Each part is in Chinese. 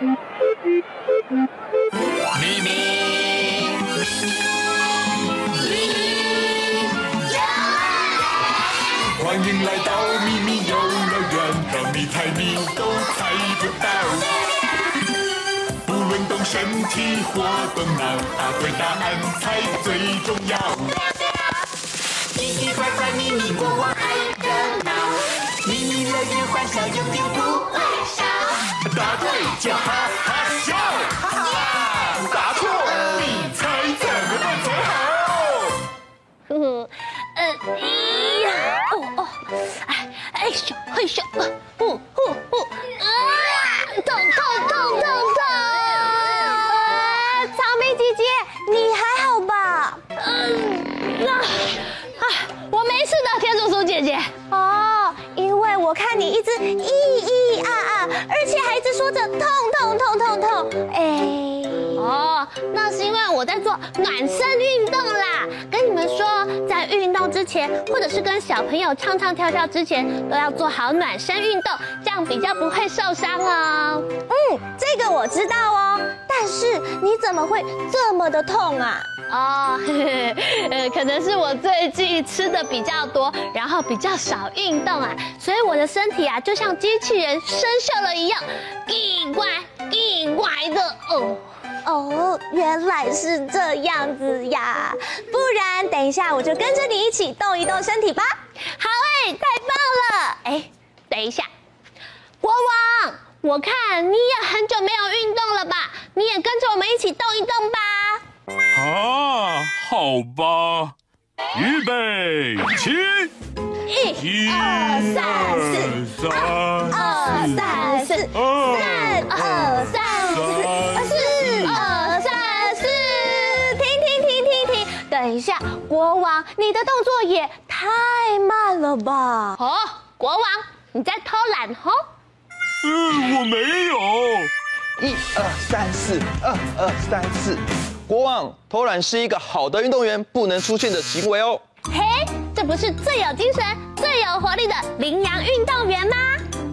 咪咪，欢迎来到咪咪游乐园，让你猜谜都猜不到。不论动身体或动脑，答对答案才最重要。奇奇怪怪咪咪国王爱热闹，咪咪乐园欢笑永不。答对就前，或者是跟小朋友唱唱跳跳之前，都要做好暖身运动，这样比较不会受伤哦。嗯，这个我知道哦。但是你怎么会这么的痛啊？哦，呃，可能是我最近吃的比较多，然后比较少运动啊，所以我的身体啊，就像机器人生锈了一样，奇怪奇怪的哦。哦，原来是这样子呀！不然等一下我就跟着你一起动一动身体吧。好哎，太棒了！哎，等一下，国王，我看你也很久没有运动了吧？你也跟着我们一起动一动吧。啊，好吧，预备起，一、二、三、四，三、二、三、四，三、二、三、四，一下，国王，你的动作也太慢了吧？哦，国王，你在偷懒哦？嗯，我没有。一二三四，二二三四。国王，偷懒是一个好的运动员不能出现的行为哦。嘿，这不是最有精神、最有活力的羚羊运动员吗？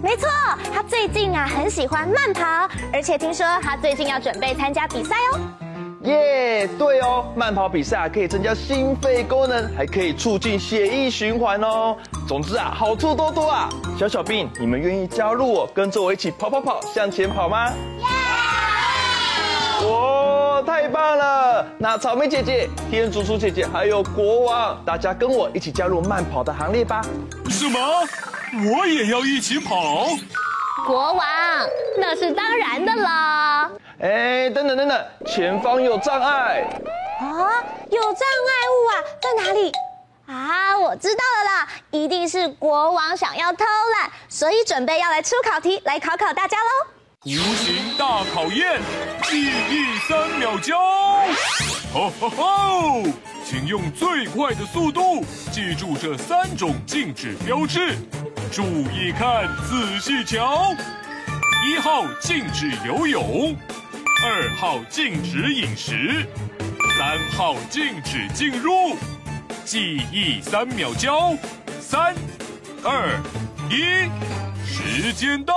没错，他最近啊很喜欢慢跑，而且听说他最近要准备参加比赛哦。耶，yeah, 对哦，慢跑比赛可以增加心肺功能，还可以促进血液循环哦。总之啊，好处多多啊。小小兵，你们愿意加入我，跟着我一起跑跑跑，向前跑吗？耶！哇，太棒了！那草莓姐姐、天竺鼠姐姐还有国王，大家跟我一起加入慢跑的行列吧。什么？我也要一起跑？国王，那是当然的啦。哎，等等等等，前方有障碍。啊，有障碍物啊，在哪里？啊，我知道了啦，一定是国王想要偷懒，所以准备要来出考题，来考考大家喽。无形大考验，记忆三秒交。吼吼吼！请用最快的速度记住这三种禁止标志。注意看，仔细瞧。一号禁止游泳，二号禁止饮食，三号禁止进入。记忆三秒交，三、二、一，时间到。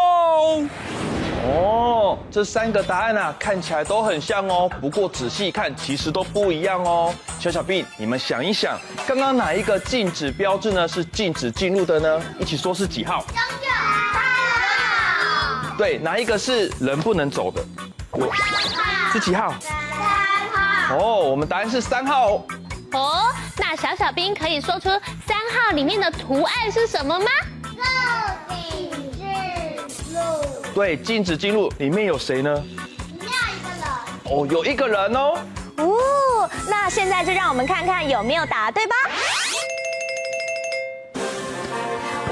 哦，这三个答案啊，看起来都很像哦。不过仔细看，其实都不一样哦。小小兵，你们想一想，刚刚哪一个禁止标志呢？是禁止进入的呢？一起说是几号？对，哪一个是人不能走的？三号。是几号？三号。哦，我们答案是三号。哦，那小小兵可以说出三号里面的图案是什么吗？对，禁止进入，里面有谁呢？里面有一个人。哦，有一个人哦。哦，那现在就让我们看看有没有答对吧。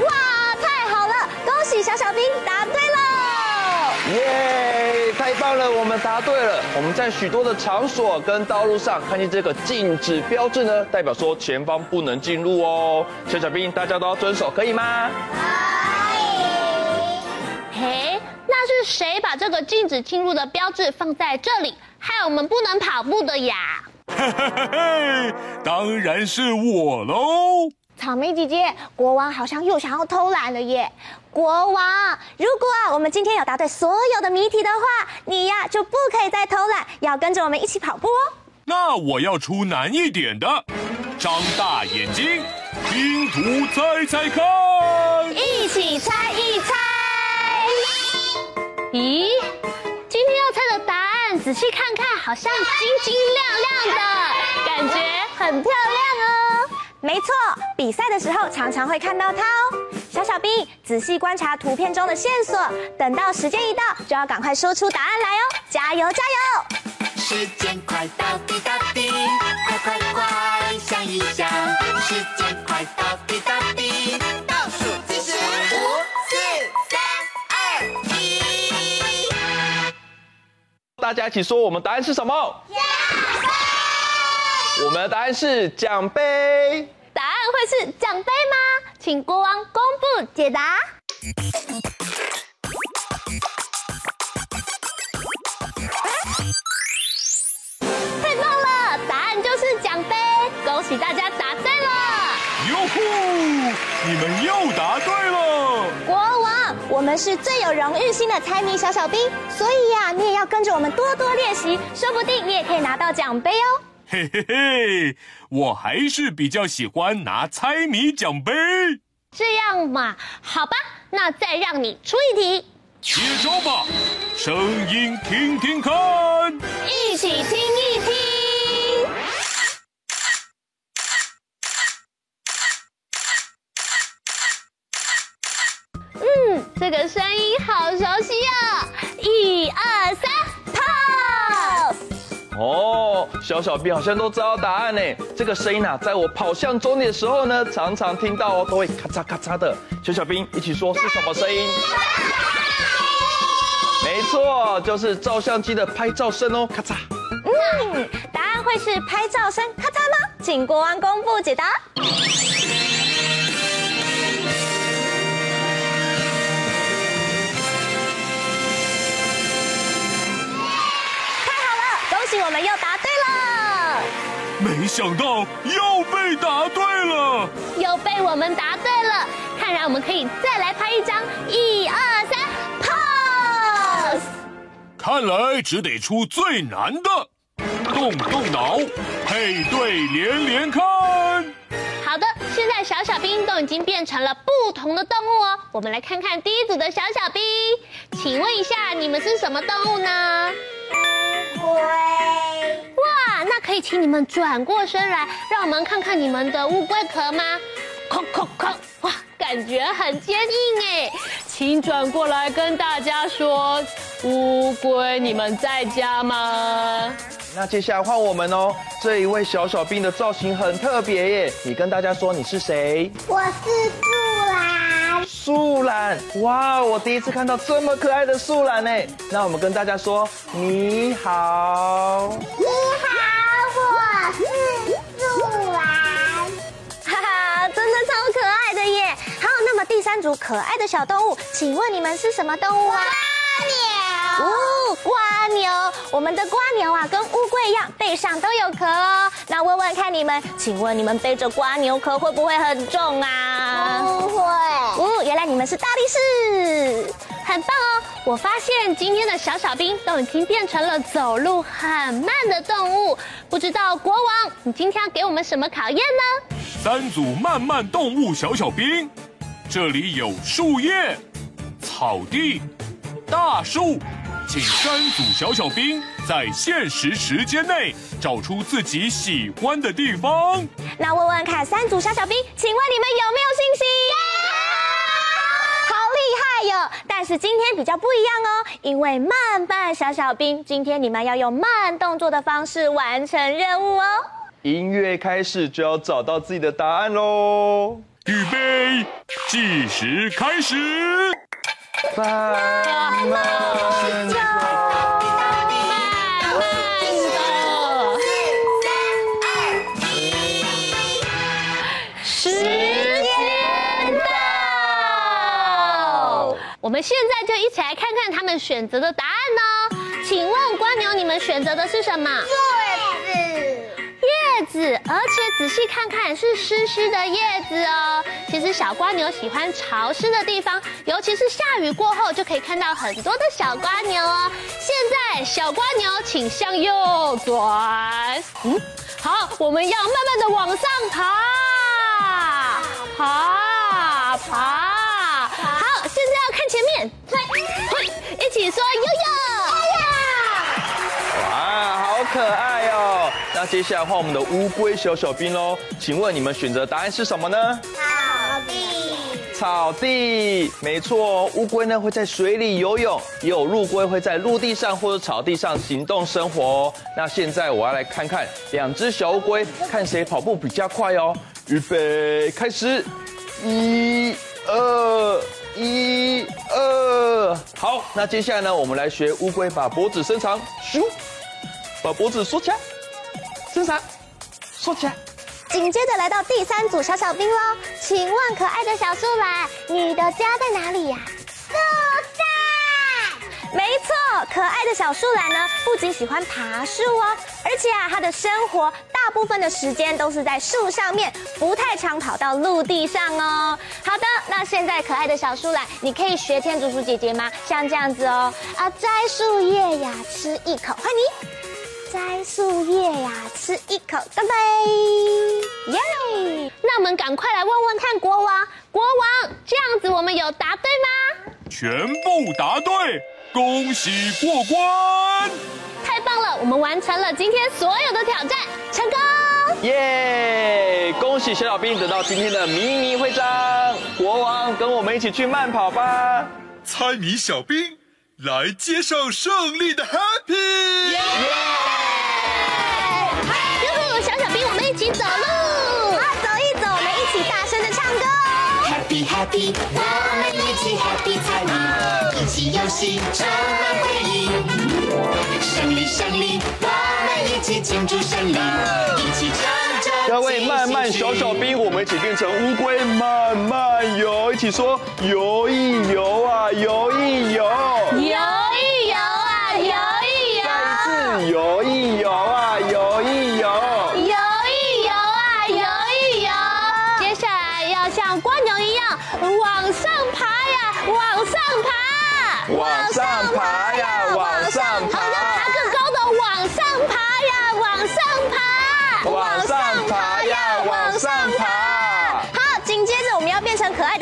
哇，太好了，恭喜小小兵答对了！耶，太棒了，我们答对了。我们在许多的场所跟道路上看见这个禁止标志呢，代表说前方不能进入哦。小小兵，大家都要遵守，可以吗？可以。嘿。那是谁把这个禁止进入的标志放在这里，害我们不能跑步的呀？嘿嘿嘿嘿，当然是我喽！草莓姐姐，国王好像又想要偷懒了耶！国王，如果啊我们今天有答对所有的谜题的话，你呀就不可以再偷懒，要跟着我们一起跑步哦。那我要出难一点的，张大眼睛，拼图猜猜看，一起猜。咦，今天要猜的答案，仔细看看，好像晶晶亮亮的，感觉很漂亮哦。没错，比赛的时候常常会看到它哦。小小兵，仔细观察图片中的线索，等到时间一到，就要赶快说出答案来哦！加油，加油！时间快到滴答滴，快快快想一想，时间快到滴答滴，大家一起说，我们答案是什么？奖杯。我们的答案是奖杯。答案会是奖杯吗？请国王公布解答。太棒了，答案就是奖杯恭喜大家答对了！哟呼，你们又答对了！国王，我们是最有荣誉心的猜谜小小兵，所以呀、啊，你也要跟着我们多多练习，说不定你也可以拿到奖杯哦。嘿嘿嘿，我还是比较喜欢拿猜谜奖杯。这样嘛，好吧，那再让你出一题，接招吧，声音听听看，一起听一听。这个声音好熟悉啊！一二三，跑！哦，小小兵好像都知道答案呢。这个声音啊，在我跑向终点的时候呢，常常听到哦，都会咔嚓咔嚓的。小小兵一起说是什么声音？没错，就是照相机的拍照声哦，咔嚓。嗯，答案会是拍照声咔嚓吗？请国王公布解答。想到又被答对了，又被我们答对了。看来我们可以再来拍一张，一二三，pose。看来只得出最难的，动动脑，配对连连看。好的，现在小小兵都已经变成了不同的动物哦。我们来看看第一组的小小兵，请问一下，你们是什么动物呢？哇，那可以请你们转过身来，让我们看看你们的乌龟壳吗？哐哐哐！哇，感觉很坚硬哎，请转过来跟大家说，乌龟，你们在家吗？那接下来换我们哦，这一位小小兵的造型很特别耶，你跟大家说你是谁？我是树懒。树懒，哇，我第一次看到这么可爱的树懒呢。那我们跟大家说你好。你好，三组可爱的小动物，请问你们是什么动物啊？蜗牛。哦，蜗牛。我们的瓜牛啊，跟乌龟一样，背上都有壳哦。那问问看你们，请问你们背着瓜牛壳会不会很重啊？不会。哦，原来你们是大力士，很棒哦。我发现今天的小小兵都已经变成了走路很慢的动物。不知道国王，你今天要给我们什么考验呢？三组慢慢动物小小兵，这里有树叶、草地、大树。请三组小小兵在限时时间内找出自己喜欢的地方。那问问看，三组小小兵，请问你们有没有信心？好厉害哟！但是今天比较不一样哦，因为慢半小小兵，今天你们要用慢动作的方式完成任务哦。音乐开始就要找到自己的答案喽！预备，计时开始。慢慢走，慢慢走，四、三、二、一，时间到。我们现在就一起来看看他们选择的答案呢。请问瓜牛，你们选择的是什么？子。而且仔细看看是湿湿的叶子哦。其实小瓜牛喜欢潮湿的地方，尤其是下雨过后就可以看到很多的小瓜牛哦。现在小瓜牛请向右转，嗯，好，我们要慢慢的往上爬，爬，爬，好，现在要看前面，嘿，一起说悠悠。可爱哦！那接下来换我们的乌龟小小兵喽，请问你们选择答案是什么呢？草地。草地，没错。乌龟呢会在水里游泳，也有陆龟会在陆地上或者草地上行动生活哦。那现在我要来看看两只小乌龟，看谁跑步比较快哦。预备，开始！一、二、一、二。好，那接下来呢，我们来学乌龟把脖子伸长，咻。把脖子缩起来，伸长，缩起来。紧接着来到第三组小小兵喽，请问可爱的小树懒，你的家在哪里呀？树在。没错，可爱的小树懒呢，不仅喜欢爬树哦，而且啊，它的生活大部分的时间都是在树上面，不太常跑到陆地上哦。好的，那现在可爱的小树懒，你可以学天竺鼠姐姐吗？像这样子哦，啊，摘树叶呀，吃一口，换你。摘树叶呀，吃一口，拜拜！耶！那我们赶快来问问看国王，国王，这样子我们有答对吗？全部答对，恭喜过关！太棒了，我们完成了今天所有的挑战，成功！耶！恭喜小小兵得到今天的迷你徽章，国王跟我们一起去慢跑吧！猜谜小兵来接受胜利的 Happy！Happy 我们一起 Happy 猜谜，一起游戏充满回忆。胜利胜利，我们一起庆祝胜利，一起唱着。各位慢慢小小兵，我们一起变成乌龟，慢慢游，一起说游一游啊，游一游，游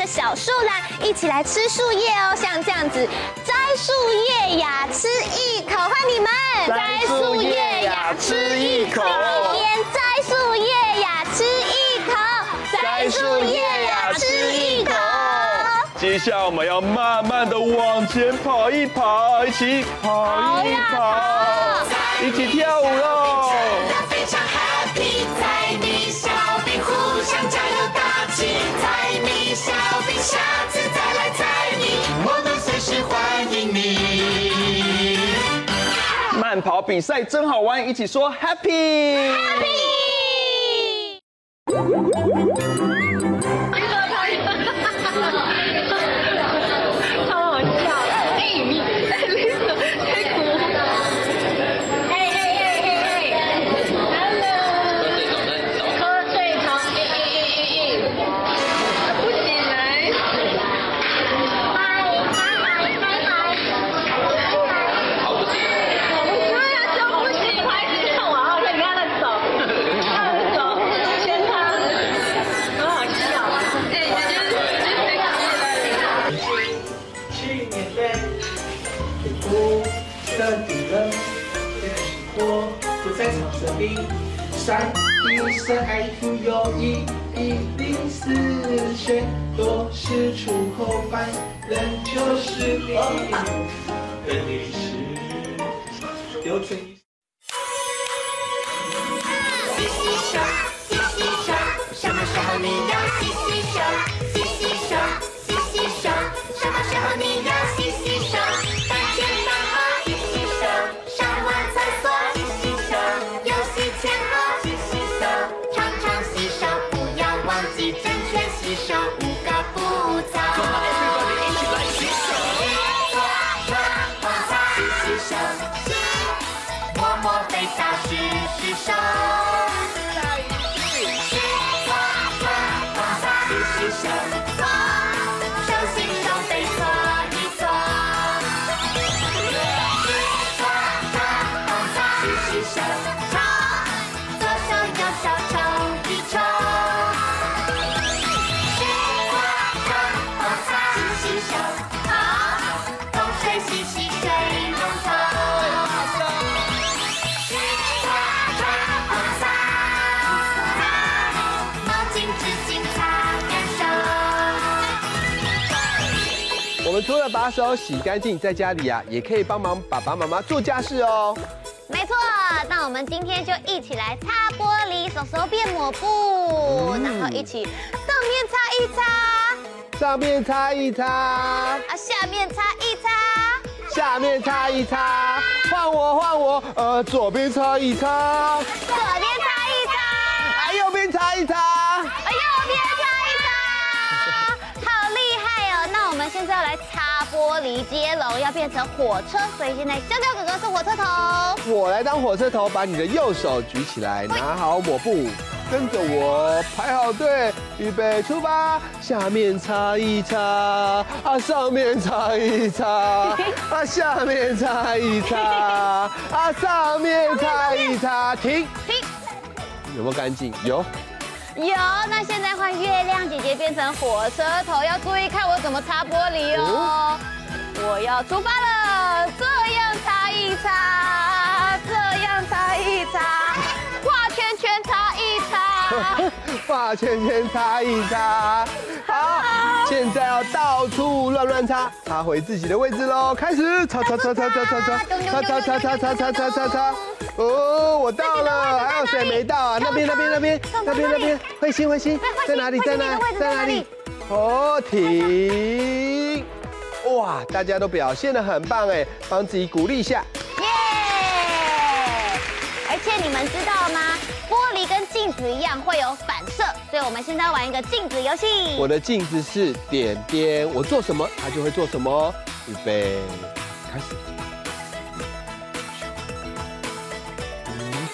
小树懒，一起来吃树叶哦，像这样子，摘树叶呀，吃一口，换你们，摘树叶呀，吃一口，边摘树叶呀，吃一口，摘树叶呀，吃一口。接下来我们要慢慢的往前跑一跑，一起跑一跑，一起跳舞喽！跑比赛真好玩，一起说 happy。山一生爱徒有一一零四选，多是出口犯人就是你。们除了把手洗干净，在家里啊，也可以帮忙爸爸妈妈做家事哦。没错，那我们今天就一起来擦玻璃，手手变抹布，嗯然后一起上面擦一擦，上面擦一擦，啊，下面擦一擦，下面擦一擦，换我换我，呃，左边擦一擦，左边擦一擦，啊，右边擦一擦。们现在要来擦玻璃接龙，要变成火车，所以现在香蕉哥哥是火车头，我来当火车头，把你的右手举起来，拿好抹布，跟着我排好队，预备出发。下面擦一擦，啊，上面擦一擦，啊，下面擦一擦，啊，上面擦一擦，停。停。有没有干净？有。有，那现在换月亮姐姐变成火车头，要注意看我怎么擦玻璃哦。我要出发了，这样擦一擦，这样擦一擦，擦。画圈圈擦一擦，好，现在要到处乱乱擦，擦回自己的位置喽。开始擦擦擦擦擦擦擦擦擦擦擦擦擦擦擦擦。哦，我到了，还有谁没到啊？那边那边那边那边那边，慧心慧心在哪里？在哪？在哪里？哦，停！哇，大家都表现的很棒哎，帮自己鼓励一下。耶！而且你们知镜子一样会有反射，所以我们现在玩一个镜子游戏。我的镜子是点点，我做什么它就会做什么。预备，开始。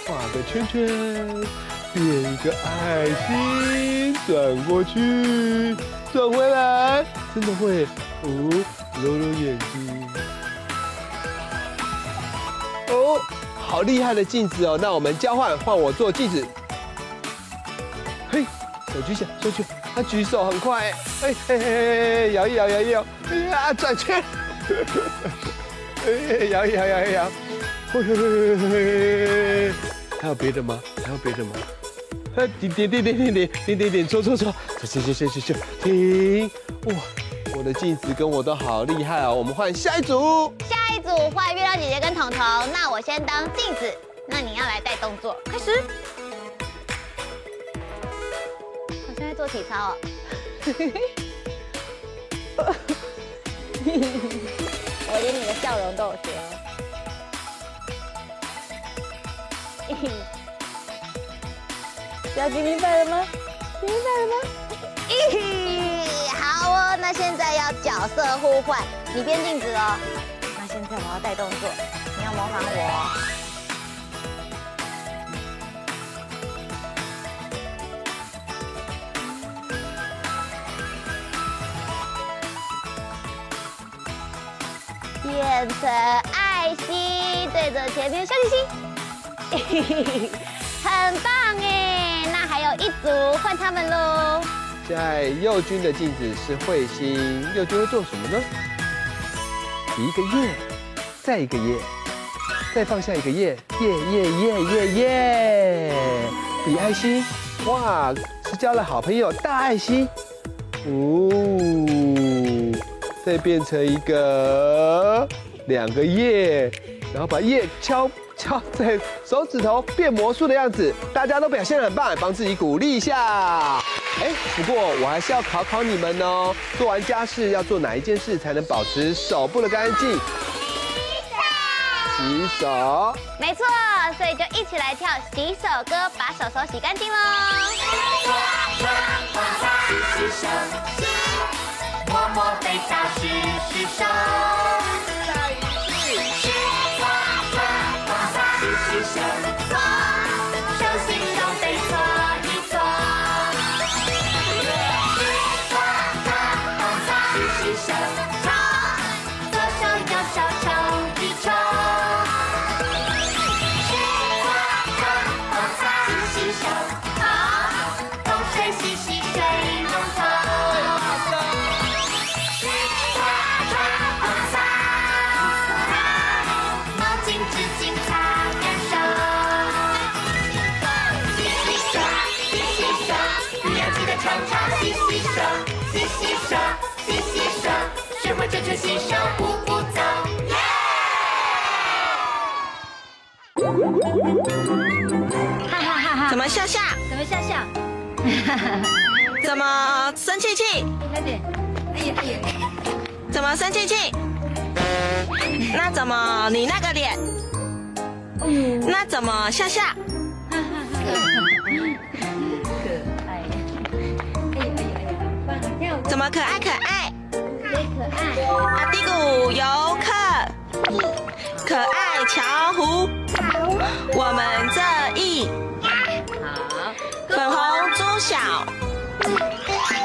画个圈圈，变一个爱心，转过去，转回来，真的会哦，揉揉眼睛。哦，好厉害的镜子哦！那我们交换，换我做镜子。手举起来，手举，他举手很快，哎哎哎哎，摇一摇，摇一摇，哎呀，转圈，哎，摇一摇，摇一摇，嘿嘿嘿，还有别的吗？还有别的吗？哎，点点点点点点点点点，搓搓搓，搓搓搓搓搓，停！哇，我的镜子跟我都好厉害哦！我们换下一组。下一组换月亮姐姐跟彤彤，那我先当镜子，那你要来带动作，开始。做体操哦。我连你的笑容都有学哦。小吉明白了吗？明白了吗？咦，好哦，那现在要角色互换，你变镜子哦。那现在我要带动作，你要模仿我变成爱心，对着前面笑嘻嘻，很棒哎！那还有一组，换他们喽。在右军的镜子是彗星，右军会做什么呢？一个耶，再一个耶，再放下一个耶，耶耶耶耶耶，比爱心，哇，是交了好朋友大爱心，哦，再变成一个两个耶，然后把耶敲。敲在手指头变魔术的样子，大家都表现得很棒，帮自己鼓励一下。哎，不过我还是要考考你们哦，做完家事要做哪一件事才能保持手部的干净？洗手。没错，所以就一起来跳洗手歌，把手手洗干净喽。怎么生气气？快点！哎呀哎呀！怎么生气气？那怎么你那个脸？那怎么笑笑？可爱！怎么可爱可爱？可爱！阿迪古游客，可爱巧虎，我们这一好，粉红猪小，